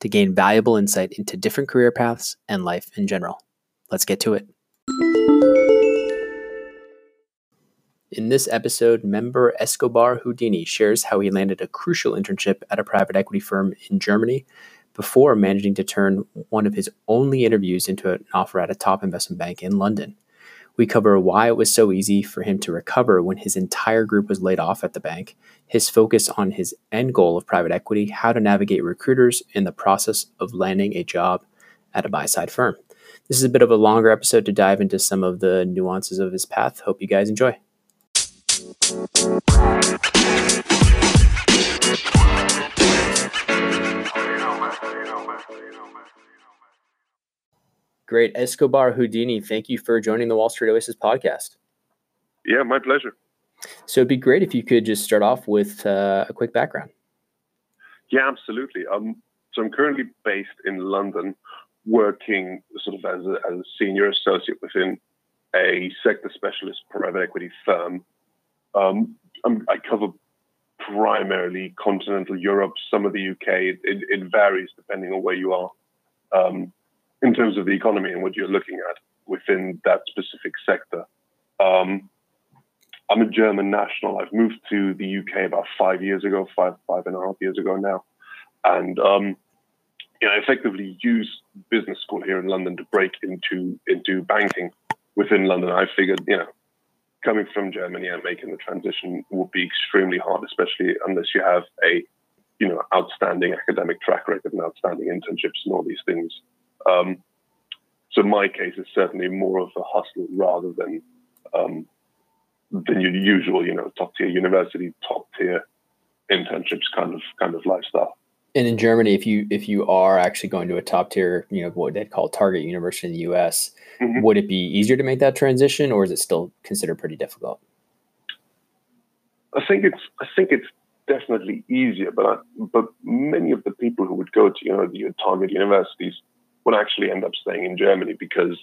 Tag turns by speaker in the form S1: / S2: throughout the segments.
S1: to gain valuable insight into different career paths and life in general. Let's get to it. In this episode, member Escobar Houdini shares how he landed a crucial internship at a private equity firm in Germany before managing to turn one of his only interviews into an offer at a top investment bank in London. We cover why it was so easy for him to recover when his entire group was laid off at the bank, his focus on his end goal of private equity, how to navigate recruiters in the process of landing a job at a buy side firm. This is a bit of a longer episode to dive into some of the nuances of his path. Hope you guys enjoy. Great. Escobar Houdini, thank you for joining the Wall Street Oasis podcast.
S2: Yeah, my pleasure.
S1: So it'd be great if you could just start off with uh, a quick background.
S2: Yeah, absolutely. Um, so I'm currently based in London, working sort of as a, as a senior associate within a sector specialist private equity firm um, i cover primarily continental Europe, some of the UK. It, it varies depending on where you are um, in terms of the economy and what you're looking at within that specific sector. Um, I'm a German national. I've moved to the UK about five years ago, five five and a half years ago now, and um, you know, effectively used business school here in London to break into into banking within London. I figured, you know, coming from Germany and making the transition would be extremely hard, especially unless you have a you know outstanding academic track record and outstanding internships and all these things. Um, so my case is certainly more of a hustle rather than um, than your usual, you know, top tier university, top tier internships kind of kind of lifestyle.
S1: And in Germany, if you if you are actually going to a top tier, you know, what they'd call target university in the U.S., mm-hmm. would it be easier to make that transition, or is it still considered pretty difficult?
S2: I think it's I think it's definitely easier, but I, but many of the people who would go to you know the target universities would actually end up staying in Germany because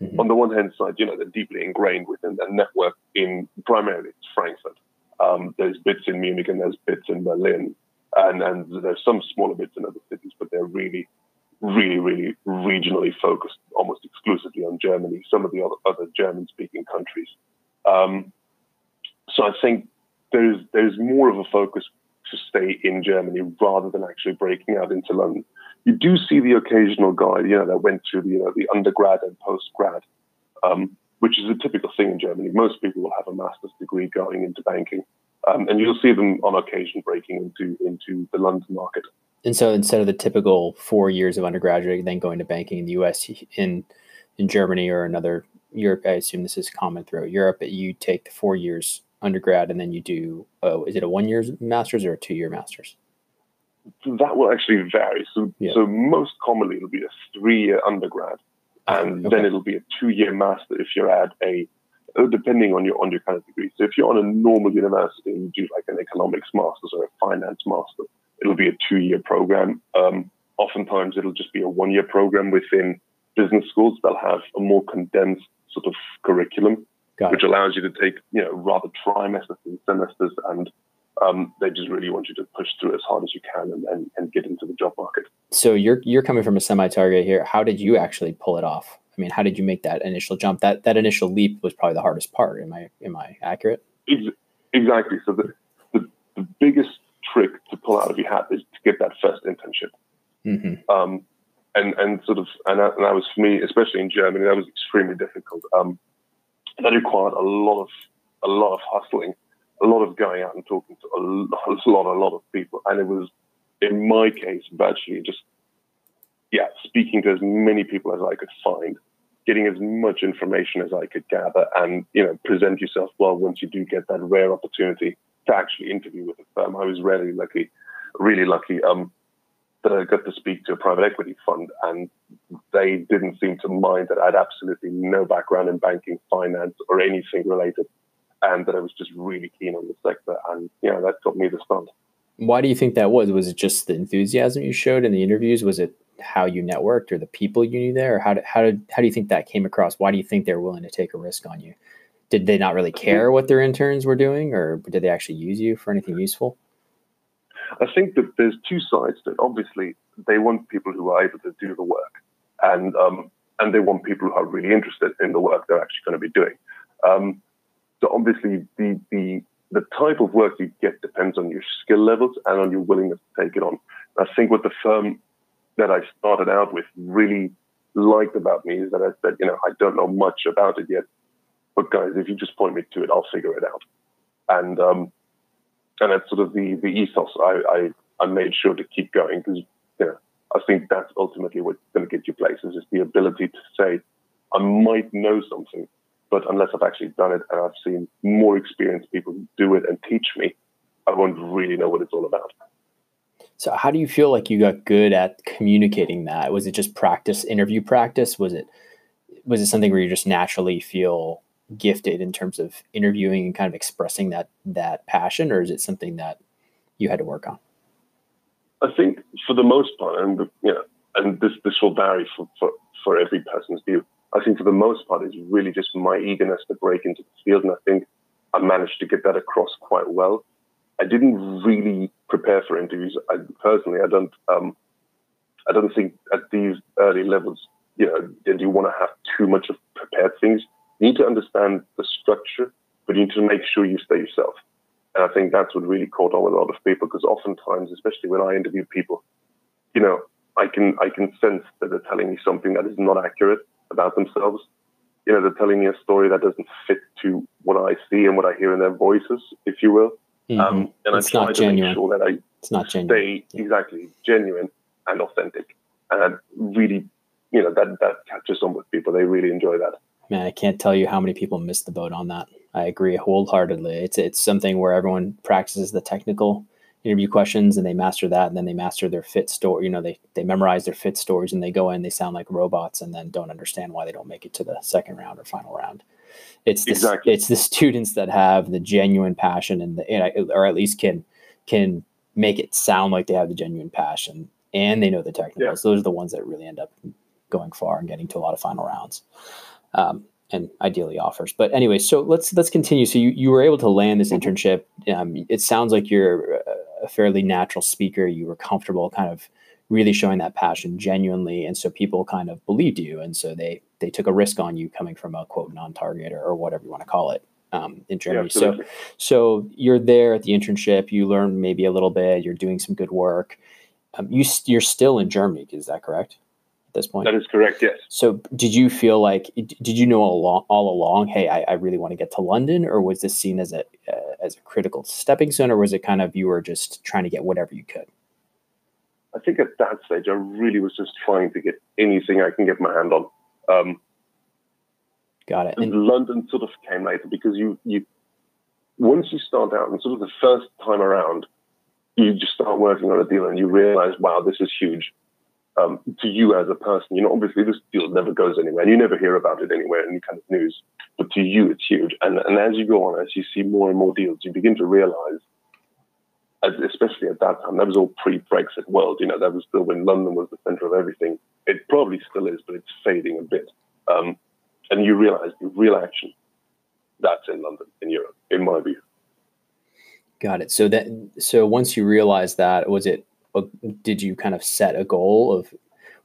S2: mm-hmm. on the one hand side, you know, they're deeply ingrained within their network in primarily Frankfurt. Um, there's bits in Munich and there's bits in Berlin and, and there's some smaller bits in other cities, but they're really, really, really regionally focused, almost exclusively on Germany, some of the other, other German-speaking countries. Um, so I think there's there's more of a focus to stay in Germany rather than actually breaking out into London. You do see the occasional guy, you know, that went through the you know the undergrad and postgrad, um, which is a typical thing in Germany. Most people will have a master's degree going into banking. Um, and you'll see them on occasion breaking into into the London market.
S1: And so instead of the typical four years of undergraduate, then going to banking in the U.S. in in Germany or another Europe, I assume this is common throughout Europe. You take the four years undergrad and then you do. Oh, is it a one year master's or a two year master's?
S2: That will actually vary. So, yeah. so most commonly it'll be a three year undergrad, and okay. then it'll be a two year master if you're at a uh, depending on your on your kind of degree. So if you're on a normal university and you do like an economics master's or a finance master, it'll be a two year program. Um, oftentimes it'll just be a one year program within business schools. They'll have a more condensed sort of curriculum, which allows you to take you know rather trimesters and semesters, and um, they just really want you to push through as hard as you can and, and, and get into the job market.
S1: So you're you're coming from a semi target here. How did you actually pull it off? I mean, how did you make that initial jump? That that initial leap was probably the hardest part. Am I am I accurate?
S2: Exactly. So the, the, the biggest trick to pull out of your hat is to get that first internship. Mm-hmm. Um, and and sort of and that, and that, was for me, especially in Germany, that was extremely difficult. Um, that required a lot of a lot of hustling, a lot of going out and talking to a lot, a lot, of people. And it was, in my case, virtually just, yeah, speaking to as many people as I could find, getting as much information as I could gather, and you know, present yourself well once you do get that rare opportunity to actually interview with a firm. I was really lucky, really lucky. Um, I got to speak to a private equity fund, and they didn't seem to mind that I had absolutely no background in banking, finance, or anything related, and that I was just really keen on the sector. And you know, that got me the stunt.
S1: Why do you think that was? Was it just the enthusiasm you showed in the interviews? Was it how you networked or the people you knew there? Or how did, how did, how do you think that came across? Why do you think they're willing to take a risk on you? Did they not really care what their interns were doing, or did they actually use you for anything useful?
S2: I think that there's two sides to it. Obviously, they want people who are able to do the work, and um, and they want people who are really interested in the work they're actually going to be doing. Um, so obviously, the the the type of work you get depends on your skill levels and on your willingness to take it on. I think what the firm that I started out with really liked about me is that I said, you know, I don't know much about it yet, but guys, if you just point me to it, I'll figure it out. And um, and that's sort of the the ethos I I, I made sure to keep going because you know I think that's ultimately what's going to get you places is the ability to say I might know something, but unless I've actually done it and I've seen more experienced people do it and teach me, I won't really know what it's all about.
S1: So how do you feel like you got good at communicating that? Was it just practice, interview practice? Was it was it something where you just naturally feel gifted in terms of interviewing and kind of expressing that that passion, or is it something that you had to work on?
S2: I think for the most part, and you know, and this this will vary for, for, for every person's view. I think for the most part, it's really just my eagerness to break into the field, and I think I managed to get that across quite well. I didn't really prepare for interviews. I personally, I don't, um, I don't think at these early levels, you know, that you want to have too much of prepared things. You need to understand the structure, but you need to make sure you stay yourself. And I think that's what really caught on with a lot of people because oftentimes, especially when I interview people, you know, I can I can sense that they're telling me something that is not accurate about themselves. You know, they're telling me a story that doesn't fit to what I see and what I hear in their voices, if you will.
S1: Mm-hmm. Um, and it's I try to genuine. make sure that I it's not genuine.
S2: stay yeah. exactly genuine and authentic. And really, you know, that that catches on with people. They really enjoy that
S1: man, I can't tell you how many people miss the boat on that. I agree wholeheartedly. It's it's something where everyone practices the technical interview questions and they master that and then they master their fit story you know they they memorize their fit stories and they go in they sound like robots and then don't understand why they don't make it to the second round or final round it's the, exactly. it's the students that have the genuine passion and the or at least can can make it sound like they have the genuine passion and they know the technicals yeah. those are the ones that really end up going far and getting to a lot of final rounds um, and ideally offers. But anyway, so let's let's continue. So you, you were able to land this internship. Um, it sounds like you're a fairly natural speaker. You were comfortable, kind of really showing that passion genuinely, and so people kind of believed you, and so they they took a risk on you coming from a quote non-target or, or whatever you want to call it. Um, in Germany, yeah, so so you're there at the internship. You learn maybe a little bit. You're doing some good work. Um, you you're still in Germany, is that correct? This point.
S2: That is correct. Yes.
S1: So, did you feel like did you know all along, all along hey, I, I really want to get to London, or was this seen as a uh, as a critical stepping stone, or was it kind of you were just trying to get whatever you could?
S2: I think at that stage, I really was just trying to get anything I can get my hand on. Um,
S1: Got it.
S2: And London sort of came later because you you once you start out and sort of the first time around, you just start working on a deal and you realize, wow, this is huge um, to you as a person. You know, obviously this deal never goes anywhere, and you never hear about it anywhere in any kind of news. But to you, it's huge. And and as you go on, as you see more and more deals, you begin to realize, especially at that time, that was all pre-Brexit world. You know, that was still when London was the center of everything. It probably still is, but it's fading a bit. Um, and you realize the real action that's in London, in Europe, in my view.
S1: Got it. So that so once you realized that, was it did you kind of set a goal of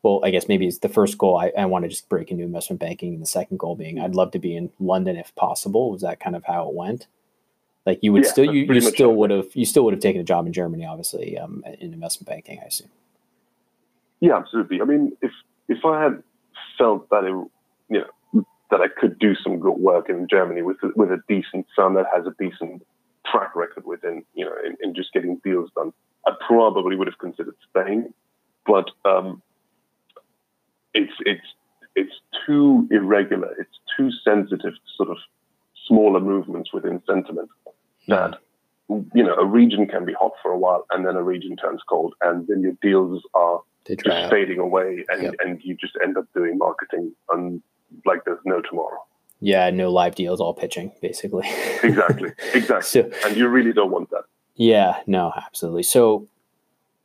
S1: well i guess maybe it's the first goal I, I want to just break into investment banking and the second goal being i'd love to be in london if possible. Was that kind of how it went? Like you would yeah, still you, you still would have you still would have taken a job in germany obviously um, in investment banking i assume.
S2: Yeah absolutely. I mean if if i had felt that it you know that I could do some good work in Germany with with a decent firm that has a decent track record within you know in, in just getting deals done. I probably would have considered Spain, but um, it's it's it's too irregular. It's too sensitive to sort of smaller movements within sentiment that you know a region can be hot for a while and then a region turns cold and then your deals are just out. fading away and, yep. and you just end up doing marketing and like there's no tomorrow.
S1: Yeah, no live deals, all pitching, basically.
S2: exactly, exactly. So, and you really don't want that.
S1: Yeah, no, absolutely. So,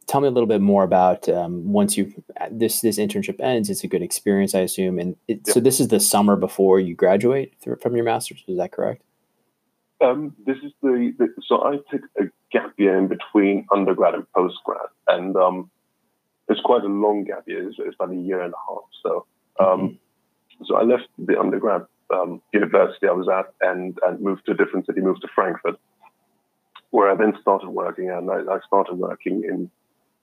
S1: tell me a little bit more about um, once you this this internship ends. It's a good experience, I assume. And it, so, this is the summer before you graduate from your master's. Is that correct?
S2: Um, this is the, the, so I took a gap year in between undergrad and postgrad, and um, it's quite a long gap year. It's, it's, about a year and a half. So, um, mm-hmm. so I left the undergrad um, university I was at and and moved to a different city, moved to Frankfurt, where I then started working. And I, I started working in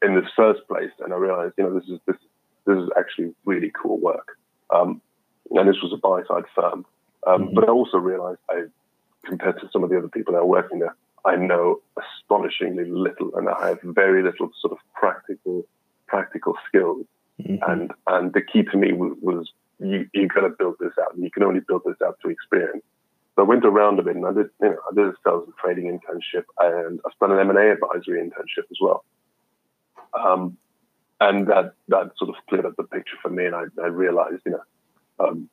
S2: in this first place, and I realized, you know, this is this this is actually really cool work. Um, and this was a buy side firm, um, mm-hmm. but I also realized I, compared to some of the other people that are working there, I know astonishingly little, and I have very little sort of practical practical skills. Mm-hmm. And and the key to me was, was you you got to build this out, and you can only build this out through experience. So I went around a bit, and I did you know I did a sales and trading internship, and I've done an M and A advisory internship as well. Um, and that that sort of cleared up the picture for me, and I, I realized you know um,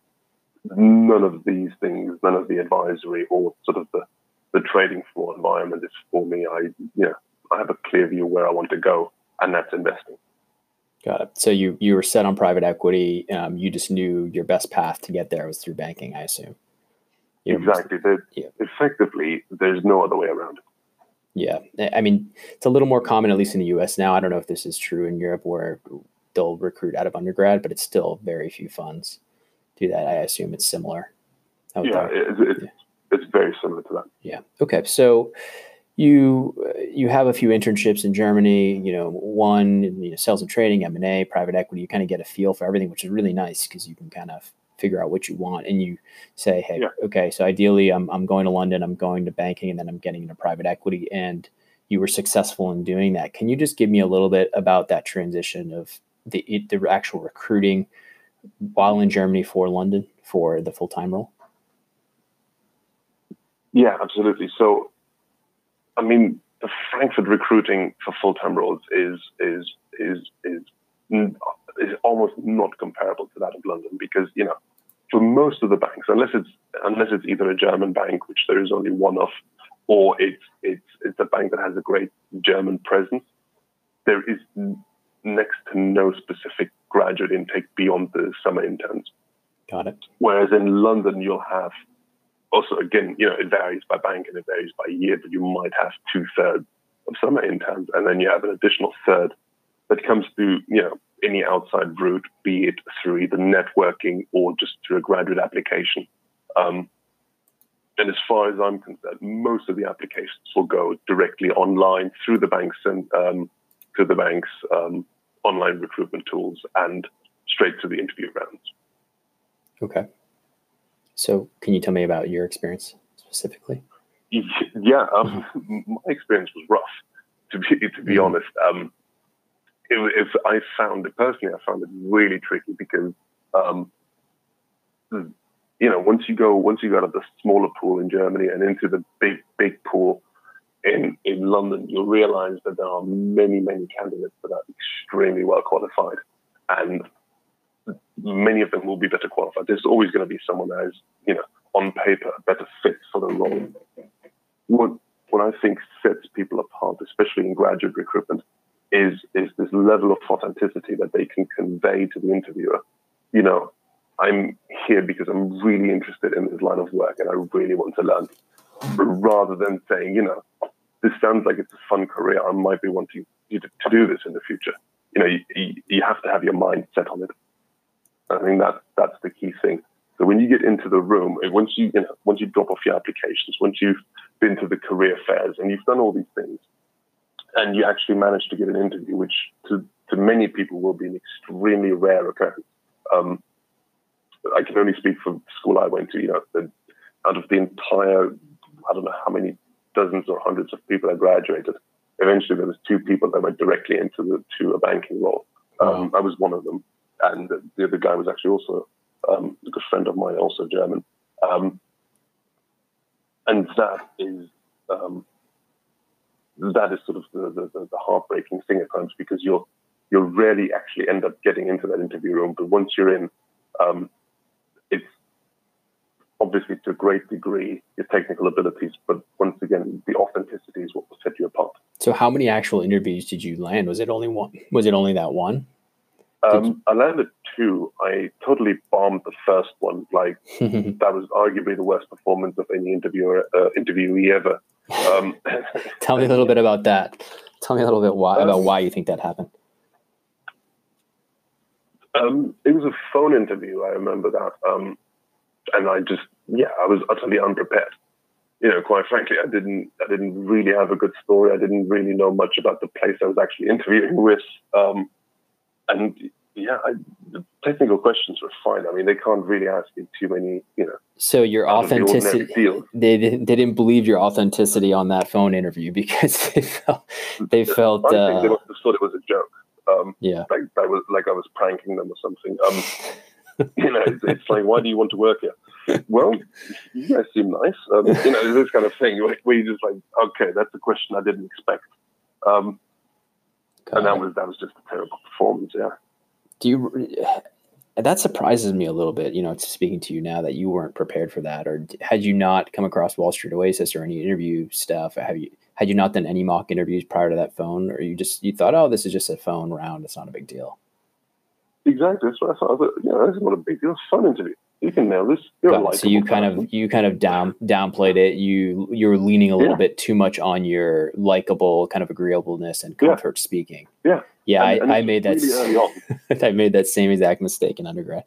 S2: none of these things, none of the advisory or sort of the the trading floor environment is for me. I you know I have a clear view where I want to go, and that's investing.
S1: Got it. So you you were set on private equity. Um, you just knew your best path to get there was through banking, I assume.
S2: You exactly. yeah. Effectively, there's no other way around it.
S1: Yeah, I mean, it's a little more common, at least in the U.S. now. I don't know if this is true in Europe, where they'll recruit out of undergrad, but it's still very few funds do that. I assume it's similar.
S2: Yeah, it's, it's, yeah. it's very similar to that.
S1: Yeah. Okay. So you you have a few internships in Germany. You know, one you know, sales and trading, M and A, private equity. You kind of get a feel for everything, which is really nice because you can kind of figure out what you want and you say, hey, yeah. okay, so ideally, I'm I'm going to London, I'm going to banking, and then I'm getting into private equity, and you were successful in doing that. Can you just give me a little bit about that transition of the the actual recruiting while in Germany for London for the full time role?
S2: Yeah, absolutely. So I mean, the Frankfurt recruiting for full time roles is is is is is almost not comparable to that of London because you know for most of the banks, unless it's unless it's either a German bank, which there is only one of, or it's it's it's a bank that has a great German presence, there is next to no specific graduate intake beyond the summer interns.
S1: Got it.
S2: Whereas in London, you'll have also, again, you know, it varies by bank and it varies by year, but you might have two thirds of summer interns, and then you have an additional third that comes through, you know, any outside route, be it through either networking or just through a graduate application. Um, and as far as I'm concerned, most of the applications will go directly online through the banks and um, through the banks' um, online recruitment tools and straight to the interview rounds.
S1: Okay. So, can you tell me about your experience specifically?
S2: Yeah, um, my experience was rough. To be to be mm-hmm. honest, um, if I found it personally, I found it really tricky because, um, you know, once you go once you go out of the smaller pool in Germany and into the big big pool in in London, you'll realise that there are many many candidates that are extremely well qualified, and many of them will be better qualified. There's always going to be someone that is, you know, on paper better fit for the role. What what I think sets people apart, especially in graduate recruitment, is is this level of authenticity that they can convey to the interviewer. You know, I'm here because I'm really interested in this line of work and I really want to learn, rather than saying, you know, this sounds like it's a fun career. I might be wanting you to, to do this in the future. You know, you, you have to have your mind set on it. I think that that's the key thing. So when you get into the room, once you, you know, once you drop off your applications, once you've been to the career fairs and you've done all these things, and you actually manage to get an interview, which to, to many people will be an extremely rare occurrence. Um, I can only speak for the school I went to. You know, the, out of the entire, I don't know how many dozens or hundreds of people that graduated, eventually there was two people that went directly into the to a banking role. Um, wow. I was one of them, and the other guy was actually also um, a good friend of mine, also German. Um, and that is um, that is sort of the, the, the, heartbreaking thing at times because you'll you'll rarely actually end up getting into that interview room, but once you're in, um, it's obviously to a great degree your technical abilities, but once again, the authenticity is what will set you apart.
S1: So, how many actual interviews did you land? Was it only one? Was it only that one?
S2: Um, I landed two. I totally bombed the first one. Like that was arguably the worst performance of any interviewer uh, interviewee ever. Um,
S1: Tell me a little bit about that. Tell me a little bit why, um, about why you think that happened.
S2: Um, it was a phone interview. I remember that, um, and I just yeah, I was utterly unprepared. You know, quite frankly, I didn't I didn't really have a good story. I didn't really know much about the place I was actually interviewing with. Um, and yeah, I, the technical questions were fine. I mean, they can't really ask you too many, you know.
S1: So your authenticity, the they didn't, they didn't believe your authenticity on that phone interview because they felt they felt. I
S2: uh, think they must have thought it was a joke. Um, yeah, like I was like I was pranking them or something. Um, you know, it's, it's, like, why do you want to work here? Well, you guys seem nice. Um, you know, this kind of thing where you just like, okay, that's a question I didn't expect. Um, and that was that was just a terrible performance. Yeah.
S1: Do you? That surprises me a little bit. You know, speaking to you now that you weren't prepared for that, or had you not come across Wall Street Oasis or any interview stuff? Have you had you not done any mock interviews prior to that phone, or you just you thought, oh, this is just a phone round, it's not a big deal.
S2: Exactly. That's what I thought. I thought, yeah, this is not a big deal. It's a fun interview you can nail this. You're
S1: so you kind person. of you kind of down downplayed it. You you're leaning a little yeah. bit too much on your likable kind of agreeableness and comfort
S2: yeah.
S1: speaking.
S2: Yeah,
S1: yeah. I, I made that. Really I made that same exact mistake in undergrad.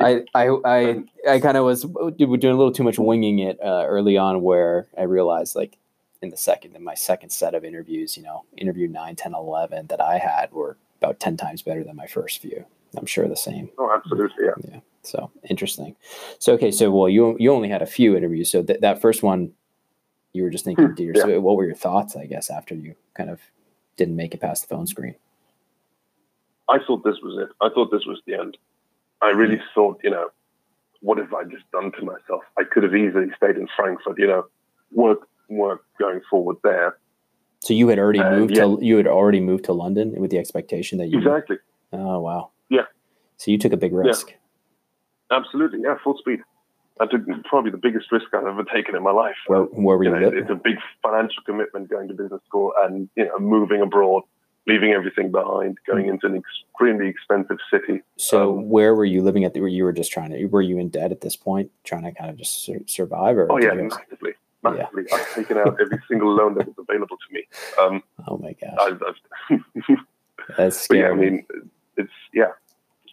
S1: I I I, I kind of was doing a little too much winging it uh, early on, where I realized like in the second in my second set of interviews, you know, interview 9, 10, 11 that I had were about 10 times better than my first few. I'm sure the same.
S2: Oh, absolutely, yeah.
S1: Yeah. So interesting. So okay, so well, you you only had a few interviews. So th- that first one, you were just thinking to yourself, yeah. what were your thoughts? I guess after you kind of didn't make it past the phone screen.
S2: I thought this was it. I thought this was the end. I really mm-hmm. thought, you know, what have I just done to myself? I could have easily stayed in Frankfurt, you know, work work going forward there.
S1: So you had already moved yeah. to you had already moved to London with the expectation that you
S2: exactly.
S1: Oh wow.
S2: Yeah.
S1: So you took a big risk.
S2: Yeah. Absolutely. Yeah. Full speed. I took probably the biggest risk I've ever taken in my life.
S1: Where, where were you?
S2: you know, it's a big financial commitment going to business school and you know moving abroad, leaving everything behind, going mm-hmm. into an extremely expensive city.
S1: So um, where were you living at? The, you were just trying to? Were you in debt at this point, trying to kind of just sur- survive? Or
S2: oh yeah, massively, massively. Yeah. I've taken out every single loan that was available to me. Um,
S1: oh my gosh,
S2: I've, I've
S1: that's scary.
S2: Yeah, I mean, it's yeah,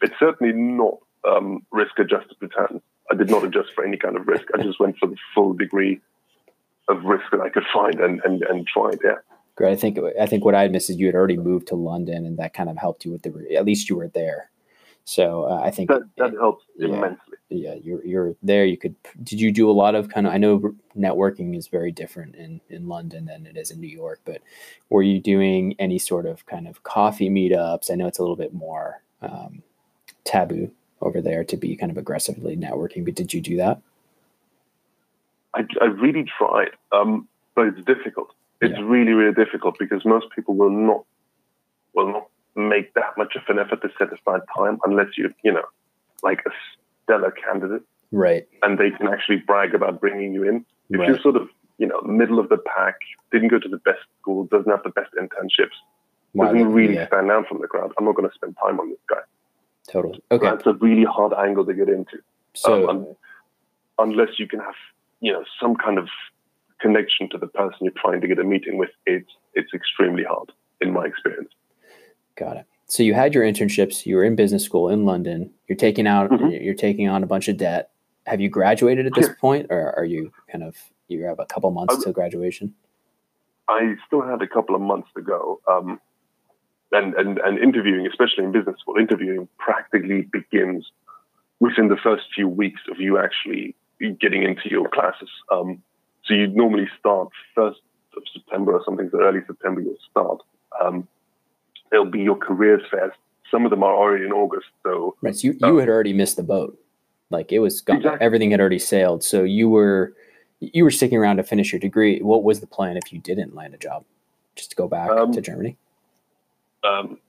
S2: it's certainly not um, risk adjusted returns. I did not adjust for any kind of risk. I just went for the full degree of risk that I could find and and, and tried. Yeah.
S1: Great. I think I think what I missed is you had already moved to London, and that kind of helped you with the. At least you were there. So uh, I think
S2: that that helps yeah, immensely.
S1: Yeah, you're you're there. You could. Did you do a lot of kind of? I know networking is very different in in London than it is in New York, but were you doing any sort of kind of coffee meetups? I know it's a little bit more um, taboo over there to be kind of aggressively networking, but did you do that?
S2: I, I really tried, um, but it's difficult. It's yeah. really really difficult because most people will not will not make that much of an effort to set aside time unless you, you know, like a stellar candidate.
S1: Right.
S2: And they can actually brag about bringing you in. If right. you're sort of, you know, middle of the pack, didn't go to the best school, doesn't have the best internships, wow. doesn't really yeah. stand out from the crowd, I'm not going to spend time on this guy.
S1: Totally. Okay.
S2: That's a really hard angle to get into. So, um, unless you can have, you know, some kind of connection to the person you're trying to get a meeting with, it's it's extremely hard, in my experience.
S1: Got it. So you had your internships. You were in business school in London. You're taking out. Mm-hmm. You're taking on a bunch of debt. Have you graduated at this point, or are you kind of you have a couple months till graduation?
S2: I still had a couple of months to go. Um, and, and, and interviewing, especially in business school, interviewing practically begins within the first few weeks of you actually getting into your classes. Um, so you normally start first of September or something, so early September you'll start. Um, there'll be your careers fairs. Some of them are already in August. So,
S1: right, so you, you um, had already missed the boat. Like it was gone, exactly. everything had already sailed. So you were you were sticking around to finish your degree. What was the plan if you didn't land a job? Just to go back um, to Germany?
S2: Um,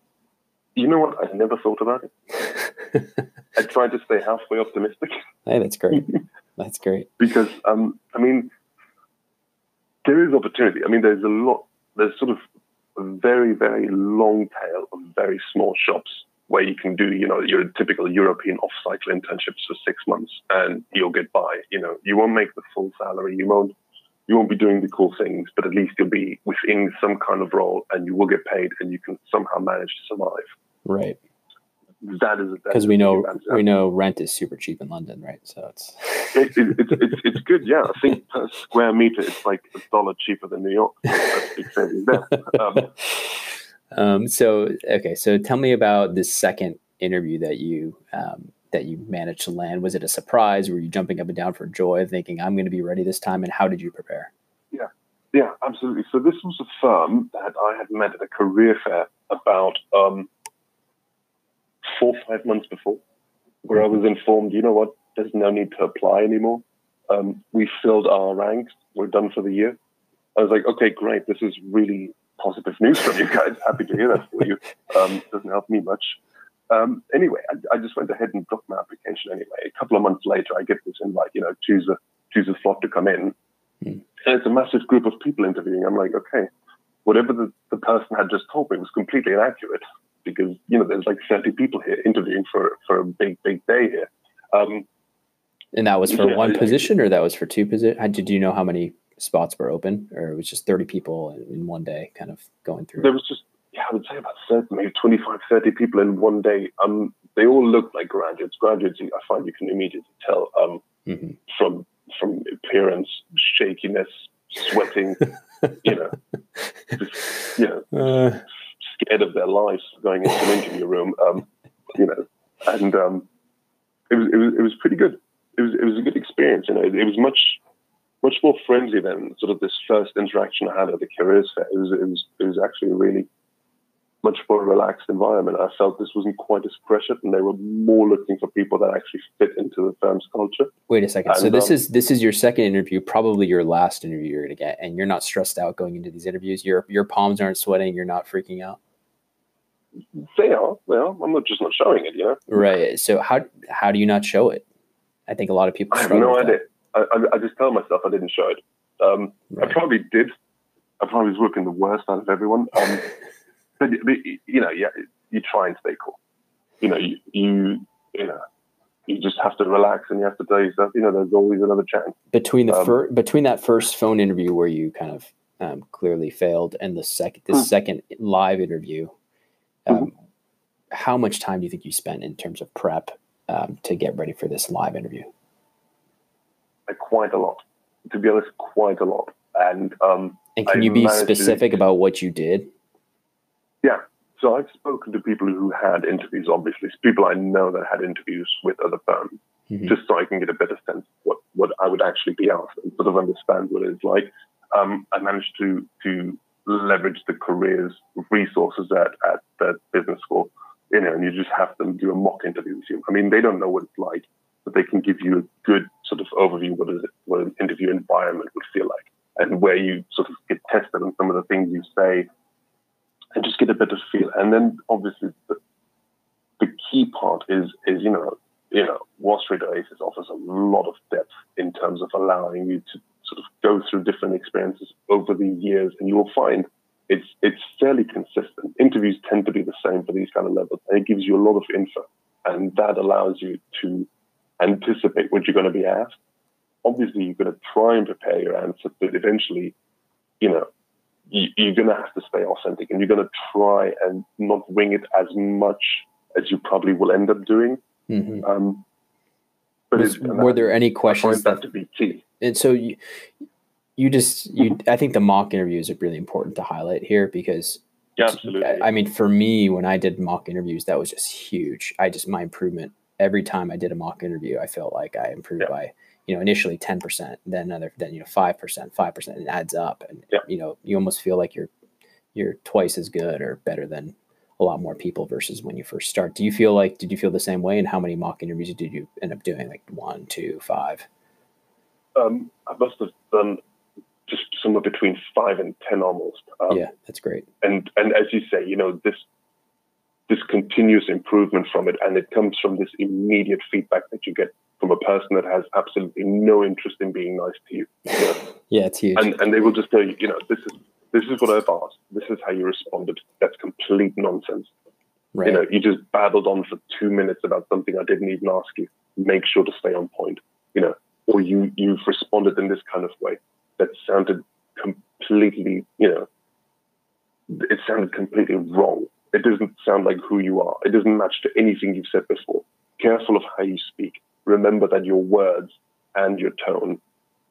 S2: you know what? I never thought about it. I tried to stay halfway optimistic.
S1: Hey, that's great. That's great.
S2: because um, I mean, there is opportunity. I mean, there's a lot. There's sort of a very, very long tail of very small shops where you can do, you know, your typical European off-cycle internships for six months and you'll get by. You know, you won't make the full salary. You won't, you won't be doing the cool things, but at least you'll be within some kind of role and you will get paid and you can somehow manage to survive.
S1: Right.
S2: That is
S1: because we know we know rent is super cheap in London, right? So it's
S2: it, it, it, it's it's good. Yeah, I think per square meter it's like a dollar cheaper than New York. That's big savings there. Um,
S1: um, so okay, so tell me about this second interview that you um, that you managed to land. Was it a surprise? Were you jumping up and down for joy, thinking I'm going to be ready this time? And how did you prepare?
S2: Yeah, yeah, absolutely. So this was a firm that I had met at a career fair about um, four five months before, where I was informed, you know what, there's no need to apply anymore. Um, we filled our ranks. We're done for the year. I was like, okay, great. This is really positive news from you guys. Happy to hear that for you. Um, doesn't help me much. Um, anyway, I, I, just went ahead and dropped my application anyway. A couple of months later, I get this invite, you know, choose a, choose a slot to come in. Mm. And it's a massive group of people interviewing. I'm like, okay, whatever the, the person had just told me was completely inaccurate because, you know, there's like 30 people here interviewing for, for a big, big day here. Um,
S1: and that was for yeah, one position or that was for two positions? Did you know how many spots were open, or it was just 30 people in one day kind of going through?
S2: There was just, yeah, I would say about 30, maybe 25, 30 people in one day. Um, they all looked like graduates. Graduates, I find you can immediately tell um, mm-hmm. from from appearance, shakiness, sweating, you know, just, you know, uh, scared of their lives going into an interview room, um, you know, and um, it was it was it was pretty good. It was it was a good experience. You know, it, it was much much more friendly than sort of this first interaction I had at the careers fair. It was, it was, it was actually a really much more relaxed environment. I felt this wasn't quite as pressured, and they were more looking for people that actually fit into the firm's culture.
S1: Wait a second. And, so this um, is this is your second interview, probably your last interview you're going to get, and you're not stressed out going into these interviews. Your your palms aren't sweating. You're not freaking out.
S2: They are. Well, I'm not just not showing it. You know.
S1: Right. So how how do you not show it? I think a lot of people.
S2: I have no idea. That. I, I, just tell myself I didn't show it. Um, right. I probably did. I probably was working the worst out of everyone. Um, but, but, you know, yeah, you try and stay cool. You know, you, you, you know, you just have to relax and you have to tell yourself, you know, there's always another chance.
S1: Between the um, fir- between that first phone interview where you kind of um, clearly failed and the second the mm-hmm. second live interview, um, mm-hmm. how much time do you think you spent in terms of prep um, to get ready for this live interview?
S2: quite a lot. To be honest, quite a lot. And um,
S1: and can I you be specific to, about what you did?
S2: Yeah. So I've spoken to people who had interviews, obviously, people I know that had interviews with other firms, mm-hmm. just so I can get a better sense of what, what I would actually be asked and sort of understand what it's like. Um, I managed to to leverage the careers resources at, at the business school, you know, and you just have them do a mock interview with you. I mean, they don't know what it's like but they can give you a good sort of overview what, is it, what an interview environment would feel like and where you sort of get tested on some of the things you say and just get a better feel. And then obviously the, the key part is is you know you know Wall Street Oasis offers a lot of depth in terms of allowing you to sort of go through different experiences over the years, and you will find it's it's fairly consistent. Interviews tend to be the same for these kind of levels, and it gives you a lot of info, and that allows you to anticipate what you're going to be asked. Obviously, you're going to try and prepare your answer, but eventually, you know, you, are going to have to stay authentic and you're going to try and not wing it as much as you probably will end up doing. Mm-hmm. Um,
S1: but Was, were there any questions
S2: that, that to be key?
S1: And so you, you just you. I think the mock interviews are really important to highlight here because
S2: yeah, absolutely.
S1: I, I mean, for me, when I did mock interviews, that was just huge. I just my improvement every time I did a mock interview, I felt like I improved yeah. by you know initially 10% then another then you know 5% 5% and it adds up. And yeah. you know you almost feel like you're you're twice as good or better than a lot more people versus when you first start. Do you feel like did you feel the same way? And how many mock interviews did you end up doing? Like one two five?
S2: Um, i must have done just somewhere between five and ten almost.
S1: Um, yeah that's great.
S2: and and as you say you know this this continuous improvement from it and it comes from this immediate feedback that you get from a person that has absolutely no interest in being nice to you. you know?
S1: yeah, it's huge.
S2: And, and they will just tell you, you know, this is this is what I've asked. This is how you responded. That's complete nonsense. Right. You know, you just babbled on for two minutes about something I didn't even ask you. Make sure to stay on point. You know, or you you've responded in this kind of way that sounded completely, you know, it sounded completely wrong. It doesn't sound like who you are. It doesn't match to anything you've said before. Careful of how you speak remember that your words and your tone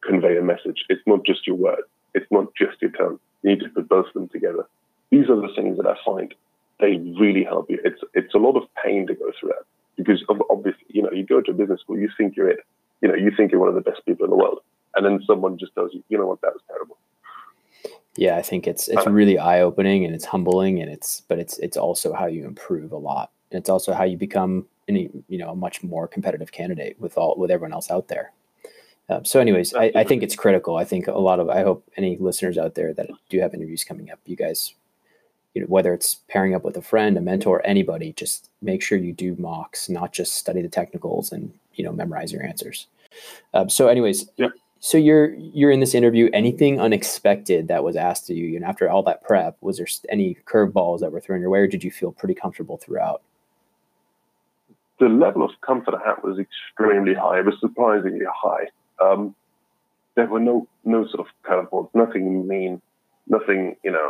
S2: convey a message. It's not just your words. It's not just your tone. You need to put both of them together. These are the things that I find they really help you. It's it's a lot of pain to go through that because obviously, you know, you go to a business school, you think you're it. You know, you think you're one of the best people in the world, and then someone just tells you, you know what, that was terrible.
S1: Yeah, I think it's it's uh-huh. really eye opening and it's humbling and it's but it's it's also how you improve a lot. It's also how you become any you know a much more competitive candidate with all with everyone else out there. Um, so, anyways, I, I, think it's critical. I think a lot of I hope any listeners out there that do have interviews coming up, you guys, you know, whether it's pairing up with a friend, a mentor, anybody, just make sure you do mocks, not just study the technicals and you know memorize your answers. Um, so, anyways,
S2: yeah.
S1: so you're you're in this interview. Anything unexpected that was asked of you, and after all that prep, was there any curveballs that were thrown your way, or did you feel pretty comfortable throughout?
S2: The level of comfort I had was extremely high. It was surprisingly high. Um, there were no no sort of curveballs, nothing mean, nothing you know,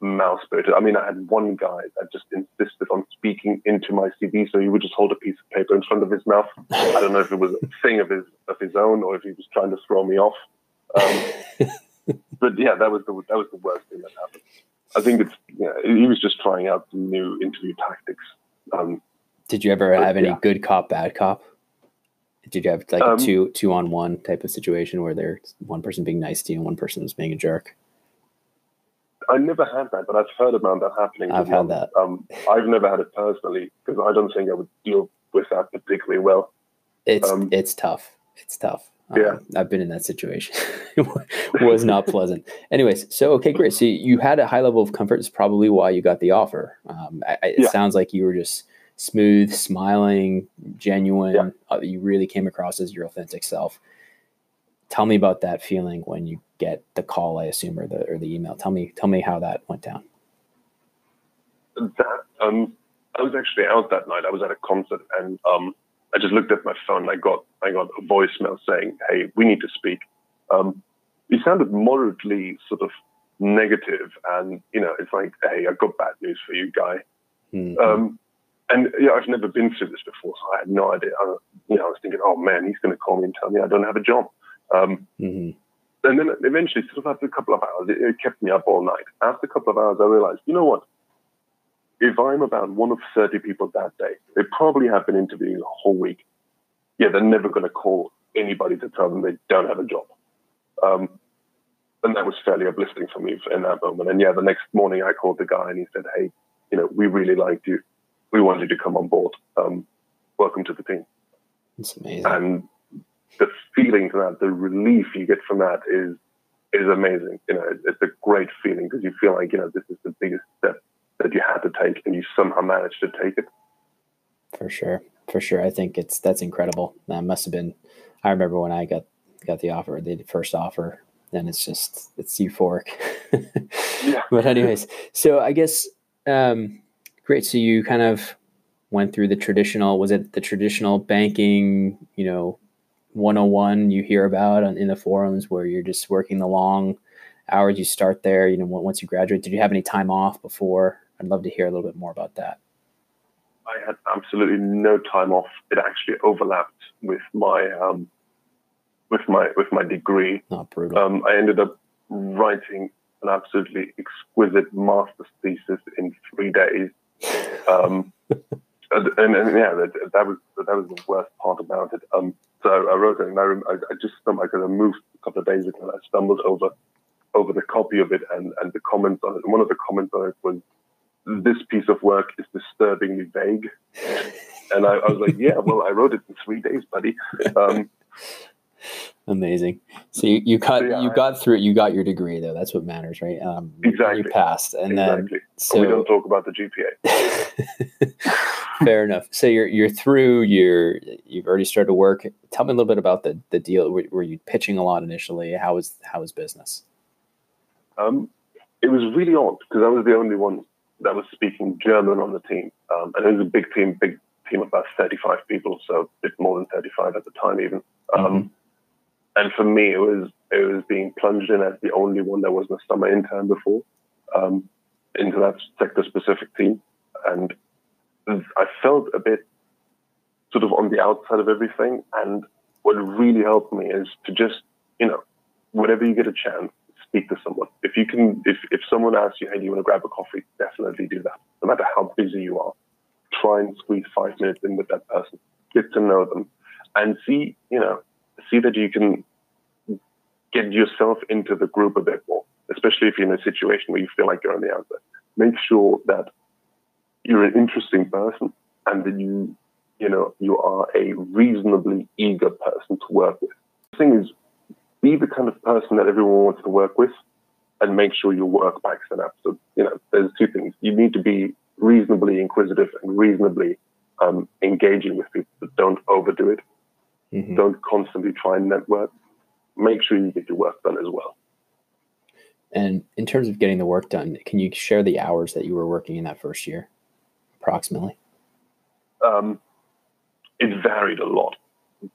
S2: mouse spirited. I mean, I had one guy that just insisted on speaking into my CV, so he would just hold a piece of paper in front of his mouth. I don't know if it was a thing of his of his own or if he was trying to throw me off. Um, but yeah, that was the that was the worst thing that happened. I think it's yeah, he was just trying out new interview tactics. Um,
S1: did you ever have any yeah. good cop, bad cop? Did you have like um, a two two on one type of situation where there's one person being nice to you and one person is being a jerk?
S2: I never had that, but I've heard about that happening.
S1: I've had that.
S2: Um, I've never had it personally because I don't think I would deal with that particularly well.
S1: It's um, it's tough. It's tough.
S2: Um, yeah,
S1: I've been in that situation. it was not pleasant. Anyways, so okay, great. So you had a high level of comfort. It's probably why you got the offer. Um, I, it yeah. sounds like you were just smooth, smiling, genuine. Yeah. Uh, you really came across as your authentic self. Tell me about that feeling when you get the call, I assume, or the or the email. Tell me, tell me how that went down.
S2: That um, I was actually out that night. I was at a concert, and um, I just looked at my phone. I got I got a voicemail saying, "Hey, we need to speak." Um, he sounded moderately sort of negative, and you know, it's like, "Hey, I've got bad news for you, guy." Mm-hmm. Um, and yeah, I've never been through this before, so I had no idea. I, you know, I was thinking, oh man, he's going to call me and tell me I don't have a job. Um, mm-hmm. And then eventually, sort of after a couple of hours, it, it, kept me up all night. After a couple of hours, I realized, you know what? If I'm about one of 30 people that day, they probably have been interviewing the whole week. Yeah, they're never going to call anybody to tell them they don't have a job. Um, and that was fairly uplifting for me in that moment. And yeah, the next morning I called the guy and he said, hey, you know, we really liked you we want you to come on board. Um, welcome to the team.
S1: It's amazing.
S2: And the feeling from that, the relief you get from that is is amazing. You know, it's a great feeling because you feel like you know this is the biggest step that you had to take, and you somehow managed to take it.
S1: For sure, for sure. I think it's that's incredible. That must have been. I remember when I got got the offer, the first offer. Then it's just it's euphoric.
S2: yeah.
S1: But anyways, so I guess um, Great. So you kind of went through the traditional, was it the traditional banking, you know, 101 you hear about on, in the forums where you're just working the long hours you start there, you know, once you graduate? Did you have any time off before? I'd love to hear a little bit more about that.
S2: I had absolutely no time off. It actually overlapped with my um, with my with my degree.
S1: Not brutal.
S2: Um, I ended up writing an absolutely exquisite master's thesis in three days um, and, and, and yeah, that, that, was that was the worst part about it. Um, so I wrote it, and I, I, I just stumbled. I moved a couple of days ago, and I stumbled over over the copy of it and, and the comments on it. And one of the comments on it was, "This piece of work is disturbingly vague." and I, I was like, "Yeah, well, I wrote it in three days, buddy." Um,
S1: Amazing. So you, you cut yeah, you got through it. You got your degree though. That's what matters, right? Um,
S2: exactly.
S1: You passed, and exactly. then
S2: so we don't talk about the GPA.
S1: Fair enough. So you're you're through. You're you've already started to work. Tell me a little bit about the the deal. Were, were you pitching a lot initially? How was how was business?
S2: Um, it was really odd because I was the only one that was speaking German on the team, um, and it was a big team, big team of about 35 people, so a bit more than 35 at the time even. Um, mm-hmm and for me, it was it was being plunged in as the only one that wasn't a summer intern before um, into that sector specific team, and I felt a bit sort of on the outside of everything. And what really helped me is to just you know, whenever you get a chance, speak to someone. If you can, if if someone asks you, hey, do you want to grab a coffee? Definitely do that. No matter how busy you are, try and squeeze five minutes in with that person. Get to know them, and see you know see that you can get yourself into the group a bit more, especially if you're in a situation where you feel like you're on the outside. Make sure that you're an interesting person and that you, you know, you are a reasonably eager person to work with. The thing is, be the kind of person that everyone wants to work with and make sure your work backs it up. So, you know, there's two things. You need to be reasonably inquisitive and reasonably um, engaging with people, but don't overdo it. Mm-hmm. Don't constantly try and network. Make sure you get your work done as well.
S1: And in terms of getting the work done, can you share the hours that you were working in that first year, approximately?
S2: Um, it varied a lot,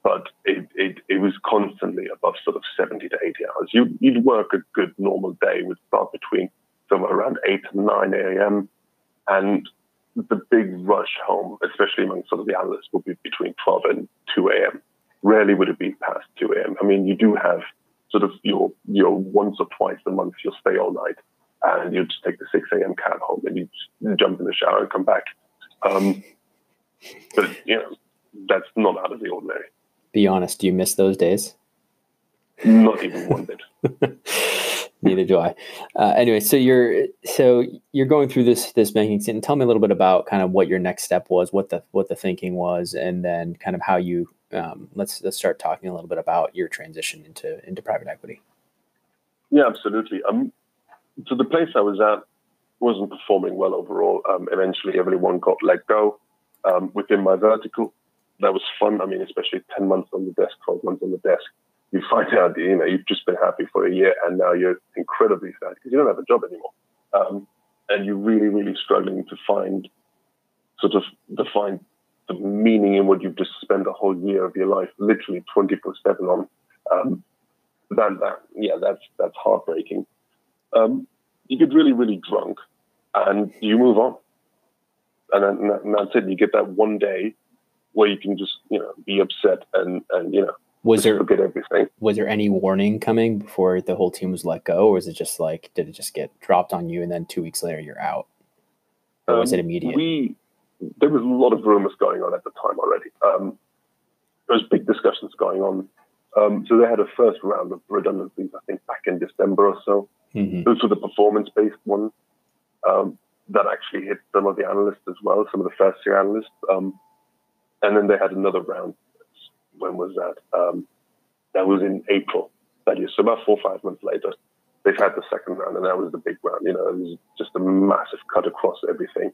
S2: but it, it, it was constantly above sort of 70 to 80 hours. You, you'd work a good normal day would start between somewhere around 8 to 9 a.m. And the big rush home, especially among sort of the analysts, would be between 12 and 2 a.m rarely would it be past 2 a.m. I mean, you do have sort of your your once or twice a month you'll stay all night and you'll just take the 6 a.m. cab home and you jump in the shower and come back. Um, but you know, that's not out of the ordinary.
S1: Be honest, do you miss those days?
S2: Not even one bit.
S1: Neither do I. Uh, anyway, so you're so you're going through this this banking scene. Tell me a little bit about kind of what your next step was, what the what the thinking was, and then kind of how you um, let's let's start talking a little bit about your transition into into private equity.
S2: Yeah, absolutely. Um, so the place I was at wasn't performing well overall. Um, eventually, everyone got let go um, within my vertical. That was fun. I mean, especially ten months on the desk, twelve months on the desk. You find out, you know, you've just been happy for a year, and now you're incredibly sad because you don't have a job anymore, um, and you're really, really struggling to find sort of define meaning in what you've just spent a whole year of your life, literally 24 7 on. Um, that, that, yeah, that's, that's heartbreaking. Um, you get really, really drunk and you move on. And, then, and that's it. You get that one day where you can just, you know, be upset and, and you know,
S1: was there
S2: forget everything.
S1: Was there any warning coming before the whole team was let go, or was it just like did it just get dropped on you and then two weeks later you're out, or um, was it immediate?
S2: We there was a lot of rumors going on at the time already. Um, there was big discussions going on. Um, so they had a first round of redundancies, I think, back in December or so. Mm-hmm. Those were the performance-based ones um, that actually hit some of the analysts as well, some of the first-year analysts. Um, and then they had another round. When was that? Um, that was in April that year. So about four or five months later, they've had the second round, and that was the big round. You know, it was just a massive cut across everything.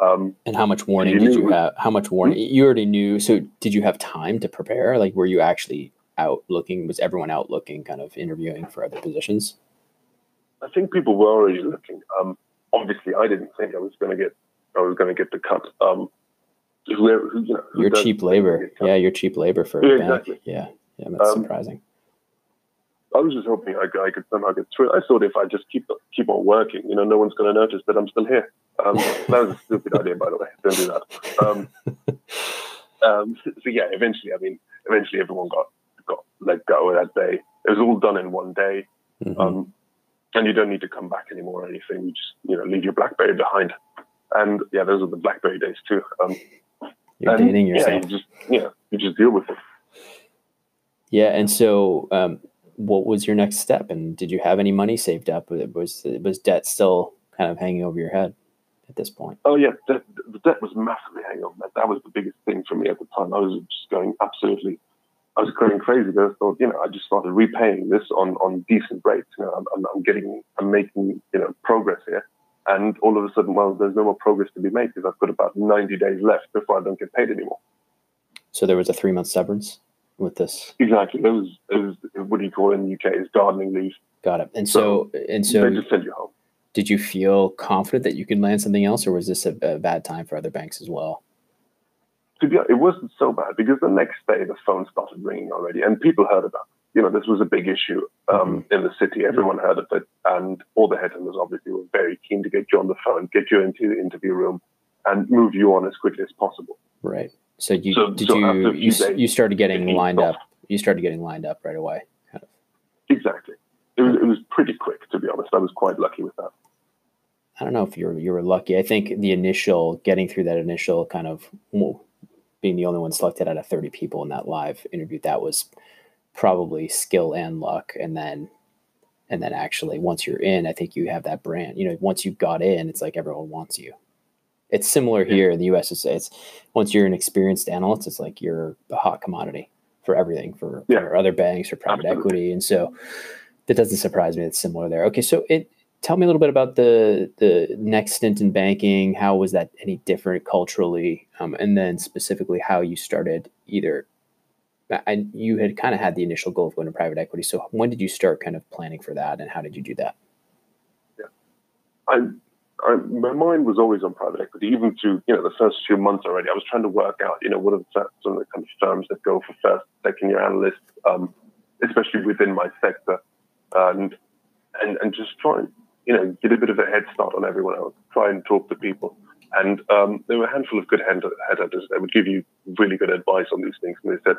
S1: Um, and how much warning you did you have? How much warning? Hmm? You already knew. So did you have time to prepare? Like, were you actually out looking? Was everyone out looking, kind of interviewing for other positions?
S2: I think people were already looking. Um, obviously, I didn't think I was going to get. I was going to get the cut. Um, whoever, who, you know,
S1: you're cheap labor. Yeah, you're cheap labor for yeah, exactly. Yeah, yeah, that's um, surprising.
S2: I was just hoping I, I, could somehow get through it. I thought if I just keep keep on working, you know, no one's going to notice that I'm still here. Um, that was a stupid idea, by the way. Don't do that. Um, um, so, so, yeah, eventually, I mean, eventually everyone got got let go that day. It was all done in one day, mm-hmm. Um, and you don't need to come back anymore or anything. You just you know leave your BlackBerry behind. And yeah, those are the BlackBerry days too. Um,
S1: You're
S2: And,
S1: dating
S2: Yeah,
S1: yourself.
S2: you just yeah, you just deal with it.
S1: Yeah, and so um, what was your next step? And did you have any money saved up? Was was debt still kind of hanging over your head at this point?
S2: Oh yeah, the, the debt was massively hanging on that. That was the biggest thing for me at the time. I was just going absolutely, I was going crazy. Because I thought, you know, I just started repaying this on on decent rates. You know, I'm, I'm, I'm getting, I'm making, you know, progress here. And all of a sudden, well, there's no more progress to be made because I've got about 90 days left before I don't get paid anymore.
S1: So there was a three month severance with this.
S2: Exactly. It was, it was what do you call it in the UK is gardening leave.
S1: Got it. And so and so
S2: they just send you home.
S1: Did you feel confident that you could land something else, or was this a, a bad time for other banks as well?
S2: to be honest, it wasn't so bad because the next day the phone started ringing already, and people heard about it. You know, this was a big issue um, in the city. Everyone heard of it, and all the headhunters obviously were very keen to get you on the phone, get you into the interview room, and move you on as quickly as possible.
S1: Right. So you
S2: So-
S1: did
S2: so
S1: you you,
S2: days,
S1: you started getting lined
S2: off.
S1: up. You started getting lined up right away.
S2: Exactly. It was, it was pretty quick, be honest. I was quite lucky with that.
S1: I don't know if you were you were lucky. I think the initial getting through that initial kind of being the only one selected out of 30 people in that live interview that was probably skill and luck and then and then actually once you're in I think you have that brand. You know, once you got in it's like everyone wants you. It's similar
S2: Yeah.
S1: here in the US it's, it's once you're an experienced analyst it's like you're a hot commodity for everything for,
S2: Yeah.
S1: for other banks or private
S2: Absolutely.
S1: equity and so that doesn't surprise me it's similar there. Okay, so it tell me a little bit about the the next stint in banking. How was that any different culturally, um, and then specifically how you started either. And you had kind of had the initial goal of going to private equity. So when did you start kind of planning for that, and how did you do that?
S2: I, I, my mind was always on private equity, even through you know the first few months already. I was trying to work out, you know, what are the, some of the kind of that go for first, second year analysts, um, especially within my sector, and and and just try and you know get a bit of a head start on everyone else. Try and talk to people, and um, there were a handful of good head- headhunters that would give you really good advice on these things. And they said,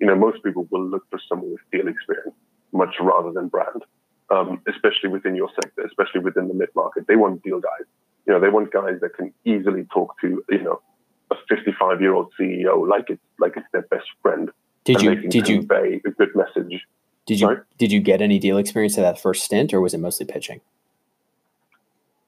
S2: you know, most people will look for someone with deal experience much rather than brand um, especially within your sector, especially within the mid market. They want deal guys. You know, they want guys that can easily talk to you know a 55 year old CEO like it's like it's their best friend.
S1: Did
S2: and they
S1: you
S2: can
S1: did you
S2: convey a good message?
S1: Did you
S2: sorry?
S1: did you get any deal experience at that first stint, or was it mostly pitching?